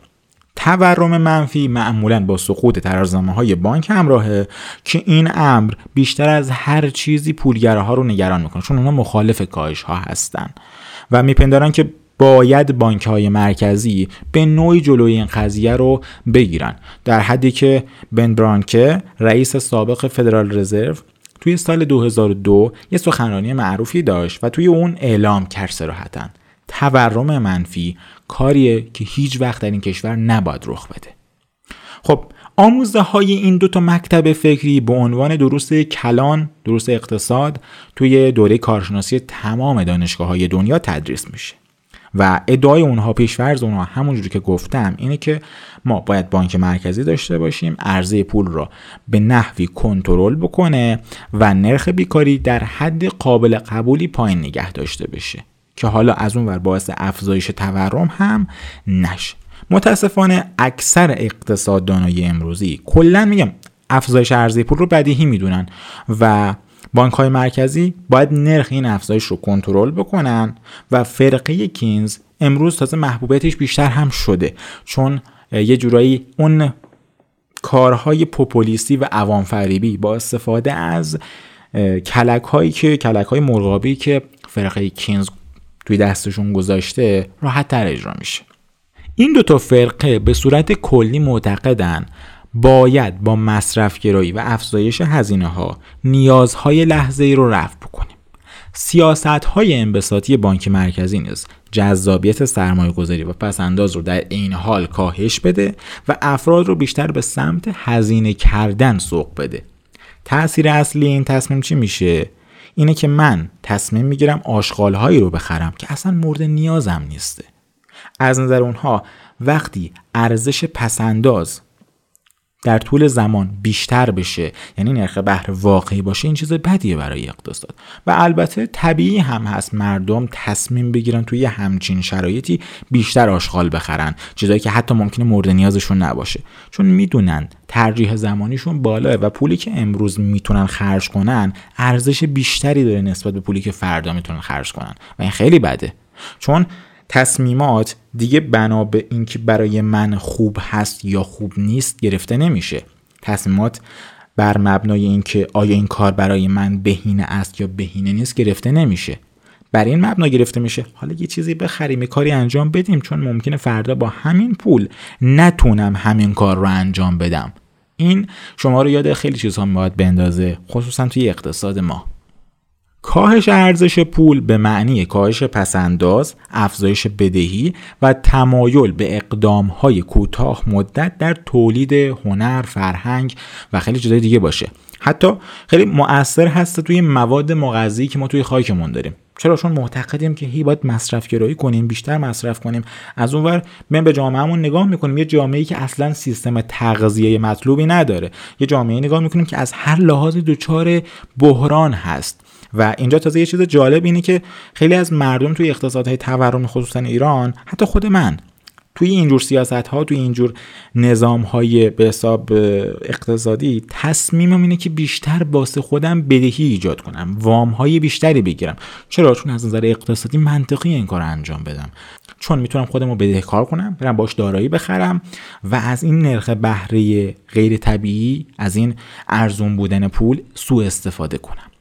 تورم منفی معمولا با سقوط ترازنامه های بانک همراهه که این امر بیشتر از هر چیزی پولگره ها رو نگران می‌کنه چون اونا مخالف کاهش ها هستن. و میپندارن که باید بانک های مرکزی به نوعی جلوی این قضیه رو بگیرن در حدی که بن برانکه رئیس سابق فدرال رزرو توی سال 2002 یه سخنرانی معروفی داشت و توی اون اعلام کرد سراحتا تورم منفی کاریه که هیچ وقت در این کشور نباید رخ بده. خب آموزه های این دو تا مکتب فکری به عنوان دروس کلان دروس اقتصاد توی دوره کارشناسی تمام دانشگاه های دنیا تدریس میشه. و ادعای اونها پیشورز اونها همونجوری که گفتم اینه که ما باید بانک مرکزی داشته باشیم عرضه پول را به نحوی کنترل بکنه و نرخ بیکاری در حد قابل قبولی پایین نگه داشته بشه. که حالا از اون ور باعث افزایش تورم هم نشه. متاسفانه اکثر اقتصاددانای امروزی کلا میگم افزایش عرضه پول رو بدیهی می‌دونن و بانک های مرکزی باید نرخ این افزایش رو کنترل بکنن و فرقه کینز امروز تازه محبوبیتش بیشتر هم شده. چون یه جورایی اون کارهای پوپولیستی و عوام فریبی با استفاده از کلک هایی که کلک های مرغابی که فرقه کینز توی دستشون گذاشته راحت تر اجرا میشه. این دو تا فرقه به صورت کلی معتقدن باید با مصرف گرایی و افزایش هزینه ها نیازهای لحظه ای رو رفع بکنیم. سیاست های انبساطی بانک مرکزی نیز جذابیت سرمایه گذاری و پسنداز رو در این حال کاهش بده و افراد رو بیشتر به سمت هزینه کردن سوق بده. تأثیر اصلی این تصمیم چی میشه؟ اینه که من تصمیم می‌گیرم آشغال هایی رو بخرم که اصلا مورد نیازم نیسته. از نظر اونها وقتی ارزش پسنداز در طول زمان بیشتر بشه. یعنی نرخ بهره واقعی باشه این چیز بدیه برای اقتصاد. و البته طبیعی هم هست مردم تصمیم بگیرن توی همچین شرایطی بیشتر آشغال بخرن. چیزایی که حتی ممکنه مورد نیازشون نباشه. چون می‌دونن ترجیح زمانیشون بالاه و پولی که امروز می‌تونن خرج کنن ارزش بیشتری داره نسبت به پولی که فردا می‌تونن خرج کنن. و این خیلی بده. چون تصمیمات دیگه بنا به اینکه برای من خوب هست یا خوب نیست گرفته نمیشه. تصمیمات بر مبنای اینکه آیا این کار برای من بهینه است یا بهینه نیست گرفته نمیشه. بر این مبنا گرفته میشه. حالا یه چیزی بخریم یه کاری انجام بدیم چون ممکنه فردا با همین پول نتونم همین کار رو انجام بدم. این شما رو یاد خیلی چیزها باید بندازه خصوصا توی اقتصاد ما. کاهش ارزش پول به معنی کاهش پسنداز، افزایش بدهی و تمایل به اقدامهای کوتاه مدت در تولید هنر، فرهنگ و خیلی چیزای دیگه باشه. حتی خیلی مؤثر هست توی مواد مغذی که ما توی خاکمون داریم. چرا؟ چون معتقدیم که هی باید مصرف گرایی کنیم بیشتر مصرف کنیم. از اونور من به جامعهمون نگاه می‌کنیم. یه جامعه‌ای که اصلا سیستم تغذیه مطلوبی نداره. یه جامعه نگاه می‌کنیم که از هر لحاظی دچار بحران هست. و اینجا تازه یه چیز جالب اینه که خیلی از مردم توی اقتصادهای تورم خصوصا ایران حتی خود من توی اینجور سیاست ها توی اینجور نظام های به حساب اقتصادی تصمیمم اینه که بیشتر باسه خودم بدهی ایجاد کنم وام های بیشتری بگیرم. چرا؟ چون از نظر اقتصادی منطقی این کار انجام بدم. چون می‌تونم خودم رو بدهکار کنم برم باش دارایی بخرم و از این نرخ بهره غیر طبیعی از این ارزون بودن پول سوء استفاده کنم.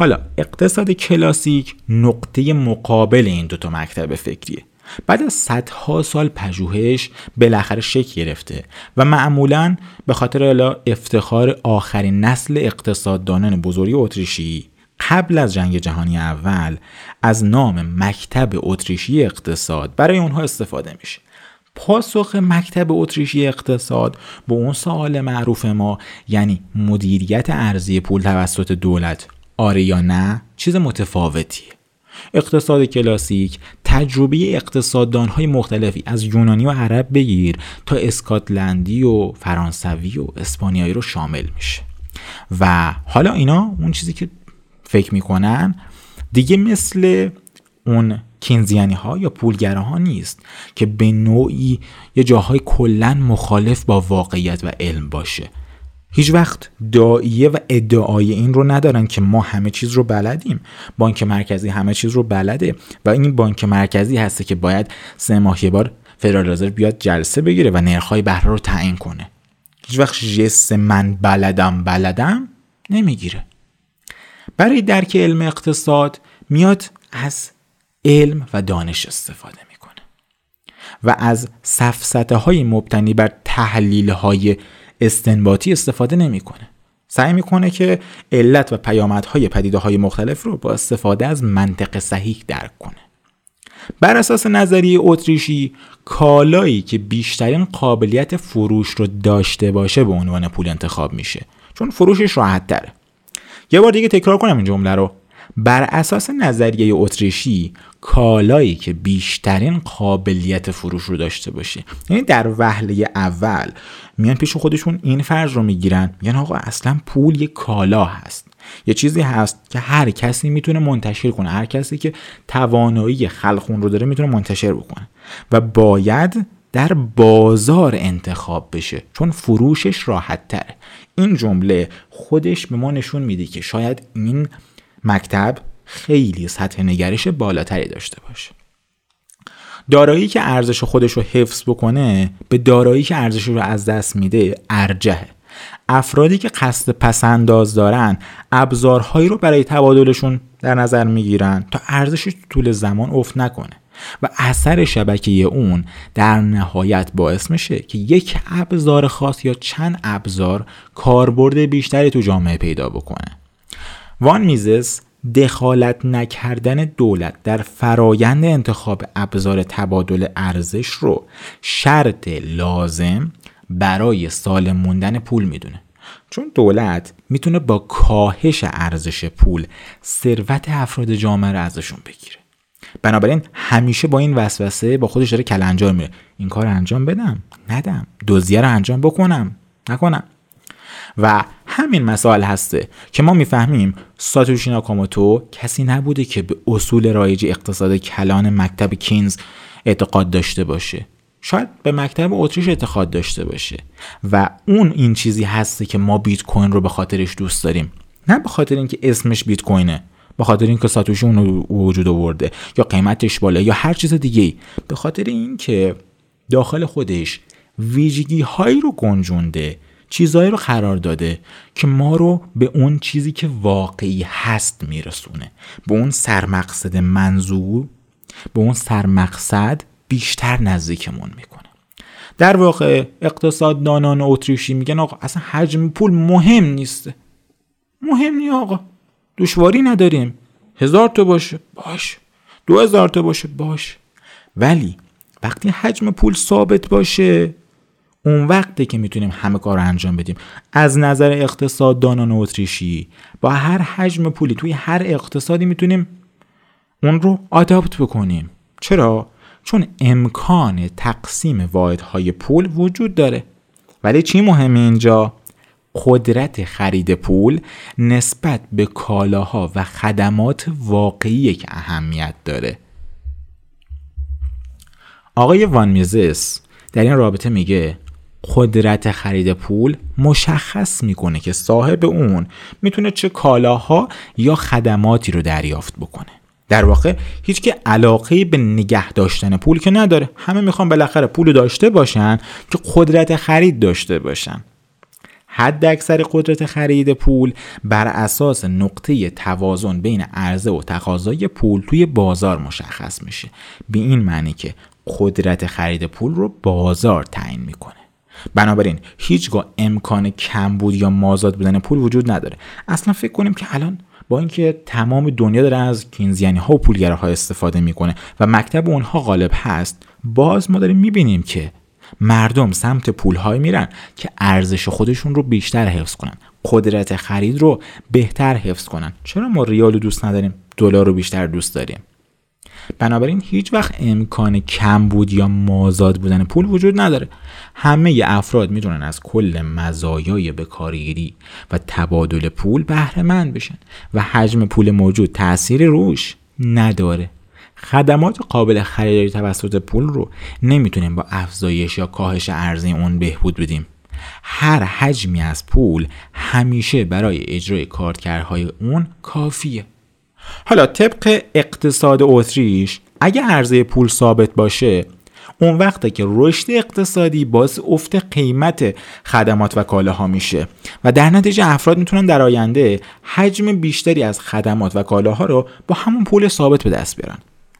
حالا اقتصاد کلاسیک نقطه مقابل این دوتا مکتب فکریه. بعد از صدها سال پژوهش بالاخره شکل گرفته و معمولا به خاطر افتخار آخرین نسل اقتصاددانان بزرگ اتریشی قبل از جنگ جهانی اول از نام مکتب اتریشی اقتصاد برای اونها استفاده میشه. پاسخ مکتب اتریشی اقتصاد به اون سوال معروف ما یعنی مدیریت ارزی پول توسط دولت. آره یا نه چیز متفاوتیه. اقتصاد کلاسیک تجربه اقتصاددانهای مختلفی از یونانی و عرب بگیر تا اسکاتلندی و فرانسوی و اسپانیایی رو شامل میشه. و حالا اینا اون چیزی که فکر می‌کنن دیگه مثل اون کینزیانی ها یا پولگره ها نیست که به نوعی یه جاهای کلا مخالف با واقعیت و علم باشه. هیچ وقت داییه و ادعای این رو ندارن که ما همه چیز رو بلدیم. بانک مرکزی همه چیز رو بلده و این بانک مرکزی هسته که باید سه ماه یه بار فدرال رزرو بیاد جلسه بگیره و نرخ‌های بهره رو تعیین کنه. هیچ وقت جس من بلدم بلدم نمی‌گیره. برای درک علم اقتصاد میاد از علم و دانش استفاده می‌کنه و از سفسته های مبتنی بر تحلیل های استنباطی استفاده نمی‌کنه. سعی می‌کنه که علت و پیامدهای پدیده های مختلف رو با استفاده از منطق صحیح درک کنه. بر اساس نظریه اتریشی کالایی که بیشترین قابلیت فروش رو داشته باشه به عنوان پول انتخاب میشه. چون فروشش راحت تره. یه بار دیگه تکرار کنم این جمله رو. بر اساس نظریه اتریشی کالایی که بیشترین قابلیت فروش رو داشته باشه. یعنی در وهله اول میان پیش خودشون این فرض رو می‌گیرن. میگن آقا اصلا پول یه کالا هست. یه چیزی هست که هر کسی می‌تونه منتشر کنه. هر کسی که توانایی خلقون رو داره می‌تونه منتشر بکنه. و باید در بازار انتخاب بشه. چون فروشش راحت تره این جمله خودش به ما نشون میده که شاید این مکتب خیلی سطح نگرش بالاتری داشته باشه. دارایی که ارزش خودش رو حفظ بکنه به دارایی که ارزش رو از دست میده ارجهه افرادی که قصد پسنداز دارن ابزارهایی رو برای تبادلشون در نظر می‌گیرن تا ارزشش طول زمان افت نکنه و اثر شبکه اون در نهایت باعث میشه که یک ابزار خاص یا چند ابزار کاربرد بیشتری تو جامعه پیدا بکنه. وان میزس دخالت نکردن دولت در فرایند انتخاب ابزار تبادل ارزش رو شرط لازم برای سالم موندن پول می‌دونه. چون دولت می‌تونه با کاهش ارزش پول ثروت افراد جامعه رو ازشون بگیره. بنابراین همیشه با این وسوسه با خودش داره کلنجار میره. این کار انجام بدم؟ ندم. دوزیه رو انجام بکنم؟ نکنم. و همین مسائل هسته که ما می‌فهمیم ساتوشی ناکاموتو کسی نبوده که به اصول رایج اقتصاد کلان مکتب کینز اعتقاد داشته باشه. شاید به مکتب اتریش اعتقاد داشته باشه و اون این چیزی هسته که ما بیت کوین رو به خاطرش دوست داریم. نه به خاطر اینکه اسمش بیت کوینه به خاطر اینکه ساتوشی اون رو وجود آورده یا قیمتش بالا یا هر چیز دیگه به خاطر اینکه داخل خودش ویژگی هایی رو گنجونده چیزهایی رو قرار داده که ما رو به اون چیزی که واقعی هست میرسونه. به اون سرمقصد منظور به اون سرمقصد بیشتر نزدیکمون می‌کنه. در واقع اقتصاددانان اتریشی میگن آقا اصلا حجم پول مهم نیست. مهم نی آقا. دشواری نداریم. هزار تا باشه. باش. دو هزار تا باشه. باش. ولی وقتی حجم پول ثابت باشه اون وقته که می‌تونیم همه کار رو انجام بدیم. از نظر اقتصاددانان اتریشی با هر حجم پولی توی هر اقتصادی می‌تونیم اون رو آداپت بکنیم. چرا؟ چون امکان تقسیم واحدهای پول وجود داره. ولی چی مهمه اینجا؟ قدرت خرید پول نسبت به کالاها و خدمات واقعی که اهمیت داره. آقای وان میزس در این رابطه میگه قدرت خرید پول مشخص می‌کنه که صاحب اون می‌تونه چه کالاها یا خدماتی رو دریافت بکنه. در واقع هیچ که علاقه به نگه داشتن پول که نداره. همه می‌خوان بالاخره پول داشته باشن که قدرت خرید داشته باشن. حد اکثر قدرت خرید پول بر اساس نقطه توازن بین عرضه و تقاضای پول توی بازار مشخص میشه. به این معنی که قدرت خرید پول رو بازار تعیین می‌کنه. بنابراین هیچگاه امکان کمبود یا مازاد بودن پول وجود نداره. اصلا فکر کنیم که الان با اینکه تمام دنیا داره از کینزیانی ها و پولگره استفاده می‌کنه و مکتب اونها غالب هست باز ما داریم می‌بینیم که مردم سمت پول میرن که ارزش خودشون رو بیشتر حفظ کنن قدرت خرید رو بهتر حفظ کنن. چرا ما ریال رو دوست نداریم دلار رو بیشتر دوست داریم؟ بنابراین هیچ وقت امکان کم بود یا مازاد بودن پول وجود نداره. همه افراد می‌تونن از کل مزایای بکارگیری و تبادل پول بهره مند بشن و حجم پول موجود تأثیر روش نداره. خدمات قابل خریداری توسط پول رو نمی‌تونیم با افزایش یا کاهش ارزی اون بهبود بدیم. هر حجمی از پول همیشه برای اجرای کارکردهای اون کافیه. حالا طبق اقتصاد اتریش اگه عرضه پول ثابت باشه اون وقته که رشد اقتصادی باعث افت قیمت خدمات و کالاها میشه و در نتیجه افراد می‌تونن در آینده حجم بیشتری از خدمات و کالاها رو با همون پول ثابت به دست بیارن.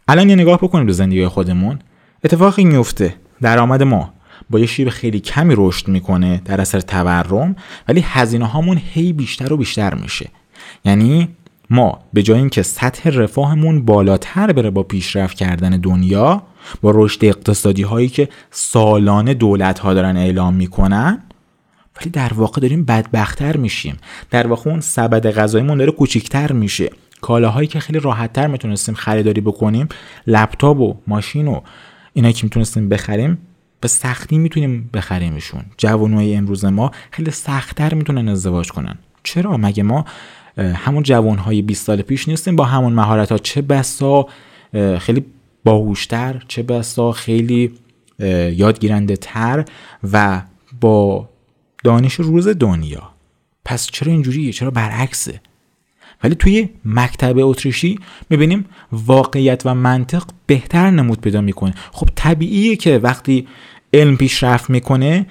الان یه نگاه بکنیم به زندگی خودمون. اتفاقی میفته. درآمد ما با یه شیب خیلی کمی رشد می‌کنه در اثر تورم ولی هزینه هامون هی بیشتر و بیشتر میشه. یعنی ما به جای اینکه سطح رفاهمون بالاتر بره با پیشرفت کردن دنیا با رشد اقتصادی هایی که سالانه دولت ها دارن اعلام می‌کنن ولی در واقع داریم بدبختتر میشیم. در واقع اون سبد غذاییمون داره کوچیکتر میشه. کالاهایی که خیلی راحتتر می‌تونستیم خریداری بکنیم لپتاپ و ماشین و اینا که می‌تونستیم بخریم به سختی می‌تونیم بخریمشون. جوانای امروز ما خیلی سختتر می‌تونن ازدواج کنن. چرا؟ مگه ما همون جوانهای 20 سال پیش نیستیم. با همون مهارت ها چه بسا خیلی باهوشتر چه بسا خیلی یادگیرنده تر و با دانش روز دنیا. پس چرا اینجوریه؟ چرا برعکسه؟ ولی توی مکتب اتریشی می‌بینیم واقعیت و منطق بهتر نمود پیدا می‌کنه. خب طبیعیه که وقتی علم پیشرفت می‌کنه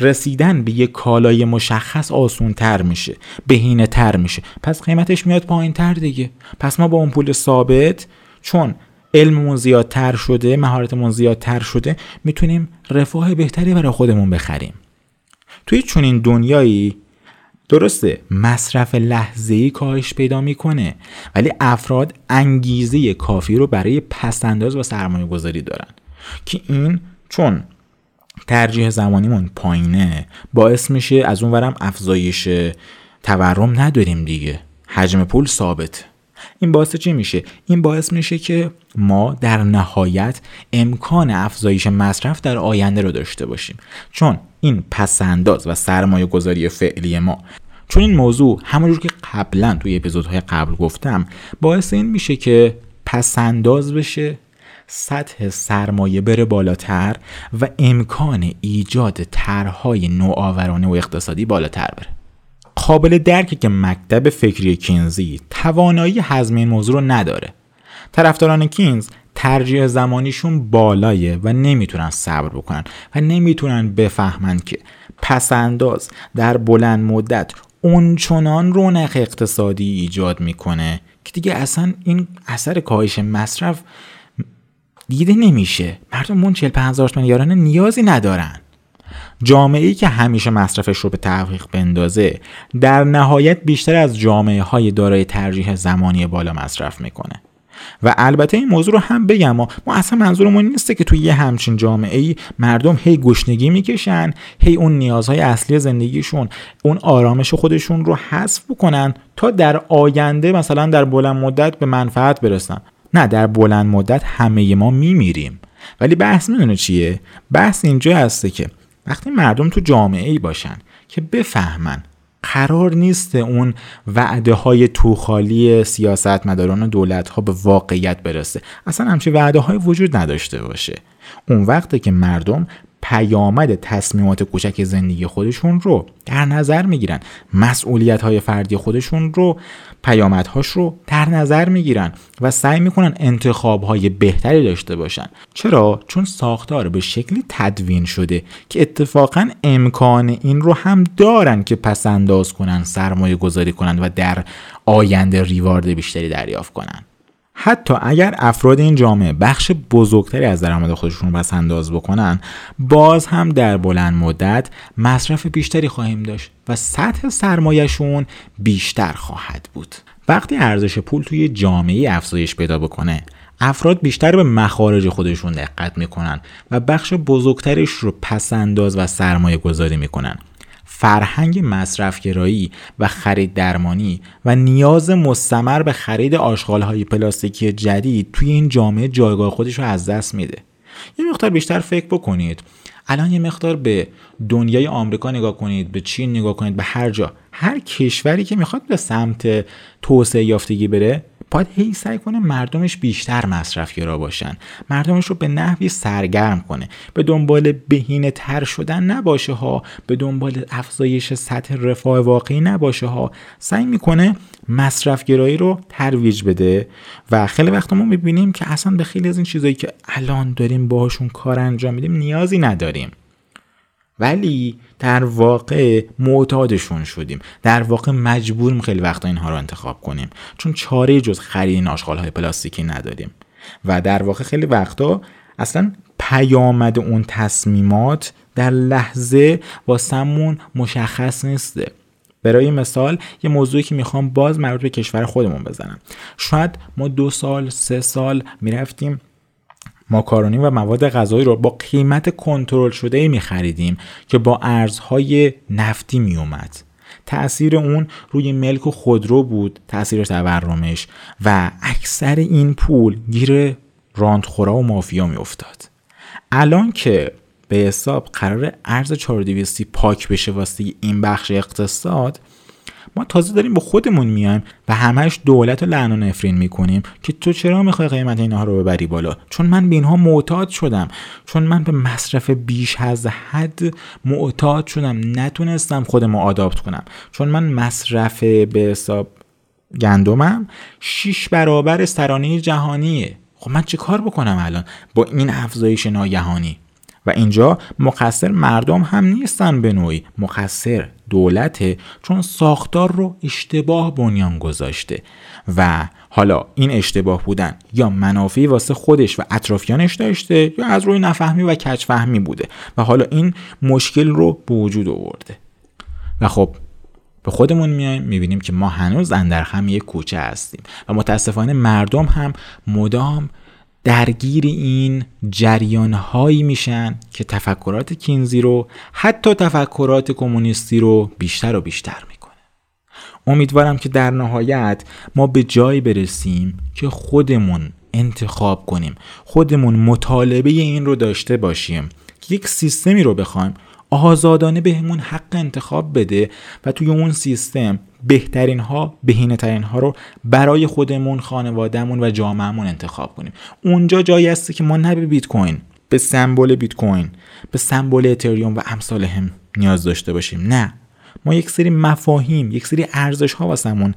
رسیدن به یک کالای مشخص آسون تر میشه بهینه تر میشه. پس قیمتش میاد پایین تر دیگه. پس ما با اون پول ثابت چون علممون زیادتر شده مهارتمون زیادتر شده می‌تونیم رفاه بهتری برای خودمون بخریم. توی چنین دنیایی درسته مصرف لحظه‌ای کاهش پیدا می‌کنه ولی افراد انگیزه کافی رو برای پسنداز و سرمایه گذاری دارن. که این؟ چون ترجیح زمانیمون پایینه. باعث میشه از اون ورم افزایش تورم نداریم دیگه. حجم پول ثابت. این باعث چی میشه؟ این باعث میشه که ما در نهایت امکان افزایش مصرف در آینده رو داشته باشیم. چون این پسنداز و سرمایه گذاری فعلی ما چون این موضوع همونجور که قبلا توی اپیزودهای قبل گفتم باعث این میشه که پسنداز بشه سطح سرمایه بره بالاتر و امکان ایجاد طرحهای نوآورانه و اقتصادی بالاتر بره. قابل درکه که مکتب فکری کینزی توانایی هضم این موضوع رو نداره. طرفداران کینز ترجیح زمانیشون بالایه و نمی‌تونن صبر بکنن و نمی‌تونن بفهمند که پسنداز در بلند مدت اونچنان رونق اقتصادی ایجاد می‌کنه که دیگه اصلا این اثر کاهش مصرف دیده نمیشه. مردم اون 40 50 تومن یارانه نیازی ندارن. جامعه ای که همیشه مصرفش رو به تحقیق بندازه در نهایت بیشتر از جامعه های دارای ترجیح زمانی بالا مصرف می‌کنه. و البته این موضوع رو هم بگم ما, اصلا منظورمون نیسته که توی یه همچین جامعه ای مردم هی گشنگی می‌کشن هی اون نیازهای اصلی زندگیشون اون آرامش خودشون رو حذف بکنن تا در آینده مثلا در بلند مدت به منفعت برسن. نه در بلند مدت همه ما میمیریم. ولی بحث می‌دونه چیه؟ بحث اینجا هسته که وقتی مردم تو جامعه ای باشن که بفهمن قرار نیست اون وعده های توخالی سیاست مداران و دولت ها به واقعیت برسه. اصلا همچین وعده های وجود نداشته باشه. اون وقته که مردم پیامد تصمیمات کوچک زندگی خودشون رو در نظر می‌گیرن. مسئولیت های فردی خودشون رو پیامدهاش رو در نظر می‌گیرن و سعی می‌کنن انتخاب های بهتری داشته باشن. چرا؟ چون ساختار به شکلی تدوین شده که اتفاقا امکان این رو هم دارن که پس انداز کنن سرمایه گذاری کنن و در آینده ریوارد بیشتری دریافت کنن. حتی اگر افراد این جامعه بخش بزرگتری از درآمد خودشون رو بس انداز بکنن باز هم در بلند مدت مصرف بیشتری خواهیم داشت و سطح سرمایهشون بیشتر خواهد بود. وقتی ارزش پول توی جامعه افزایش پیدا بکنه افراد بیشتر به مخارج خودشون دقت می‌کنن و بخش بزرگترش رو پس انداز و سرمایه گذاری می‌کنن. فرهنگ مصرفگرایی و خرید درمانی و نیاز مستمر به خرید آشغالهای پلاستیکی جدید توی این جامعه جایگاه خودش رو از دست میده. یه مقدار بیشتر فکر بکنید. الان یه مقدار به دنیای آمریکا نگاه کنید به چین نگاه کنید به هر جا. هر کشوری که می‌خواد به سمت توسعه یافتگی بره باید هی سعی کنه مردمش بیشتر مصرفگرا باشن. مردمش رو به نحوی سرگرم کنه. به دنبال بهینه تر شدن نباشه ها. به دنبال افزایش سطح رفاه واقعی نباشه ها. سعی می‌کنه مصرفگرایی رو ترویج بده. و خیلی وقت ما می‌بینیم که اصلا به خیلی از این چیزایی که الان داریم باهاشون کار انجام میدیم نیازی نداریم. ولی در واقع معتادشون شدیم. در واقع مجبوریم خیلی وقتا اینها رو انتخاب کنیم. چون چاره جز خرید این آشغال های پلاستیکی نداریم. و در واقع خیلی وقتا اصلا پیامد اون تصمیمات در لحظه واسمون مشخص نیسته. برای مثال یه موضوعی که می‌خوام باز مربوط به کشور خودمون بزنم. شاید ما دو سال سه سال می‌رفتیم ماکارونی و مواد غذایی رو با قیمت کنترل شده می خریدیم که با ارزهای نفتی می اومد. تأثیر اون روی ملک و خودرو بود تأثیر تورمش و اکثر این پول گیر راندخورا و مافیا می افتاد. الان که به حساب قرار ارز 4200 پاک بشه واسه این بخش اقتصاد ما تازه داریم با خودمون میایم و همش دولت و لعن و نفرین می‌کنیم که تو چرا می‌خوای قیمت اینها رو ببری بالا؟ چون من به اینها معتاد شدم. چون من به مصرف بیش از حد معتاد شدم. نتونستم خودمو آداپت کنم. چون من مصرف به حساب گندمم شیش برابر سرانه جهانیه. خب من چه کار بکنم الان با این افزایش ناگهانی؟ و اینجا مقصر مردم هم نیستن به نوعی. مقصر دولته چون ساختار رو اشتباه بنیان گذاشته. و حالا این اشتباه بودن یا منافعی واسه خودش و اطرافیانش داشته یا از روی نفهمی و کچفهمی بوده. و حالا این مشکل رو به وجود آورده. و خب به خودمون میایم می‌بینیم که ما هنوز اندر هم یک کوچه هستیم. و متاسفانه مردم هم مدام درگیر این جریان هایی میشن که تفکرات کینزی رو حتی تفکرات کمونیستی رو بیشتر و بیشتر می‌کنه. امیدوارم که در نهایت ما به جایی برسیم که خودمون انتخاب کنیم خودمون مطالبه این رو داشته باشیم که یک سیستمی رو بخوایم آزادانه بهمون حق انتخاب بده و توی اون سیستم بهترین ها بهینه ترین ها رو برای خودمون خانوادهمون و جامعهمون انتخاب کنیم. اونجا جایی هستی که ما نه به بیت کوین به سمبل بیت کوین به سمبل اتریوم و امثال هم نیاز داشته باشیم. نه. ما یک سری مفاهیم یک سری ارزش ها واسمون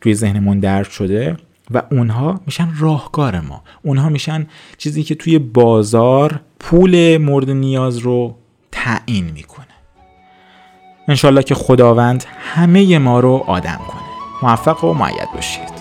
توی ذهنمون درک شده و اونها میشن راهکار ما. اونها میشن چیزی که توی بازار پول مورد نیاز رو تعیین می‌کنه. انشالله که خداوند همه ما رو آدم کنه. موفق و معید باشید.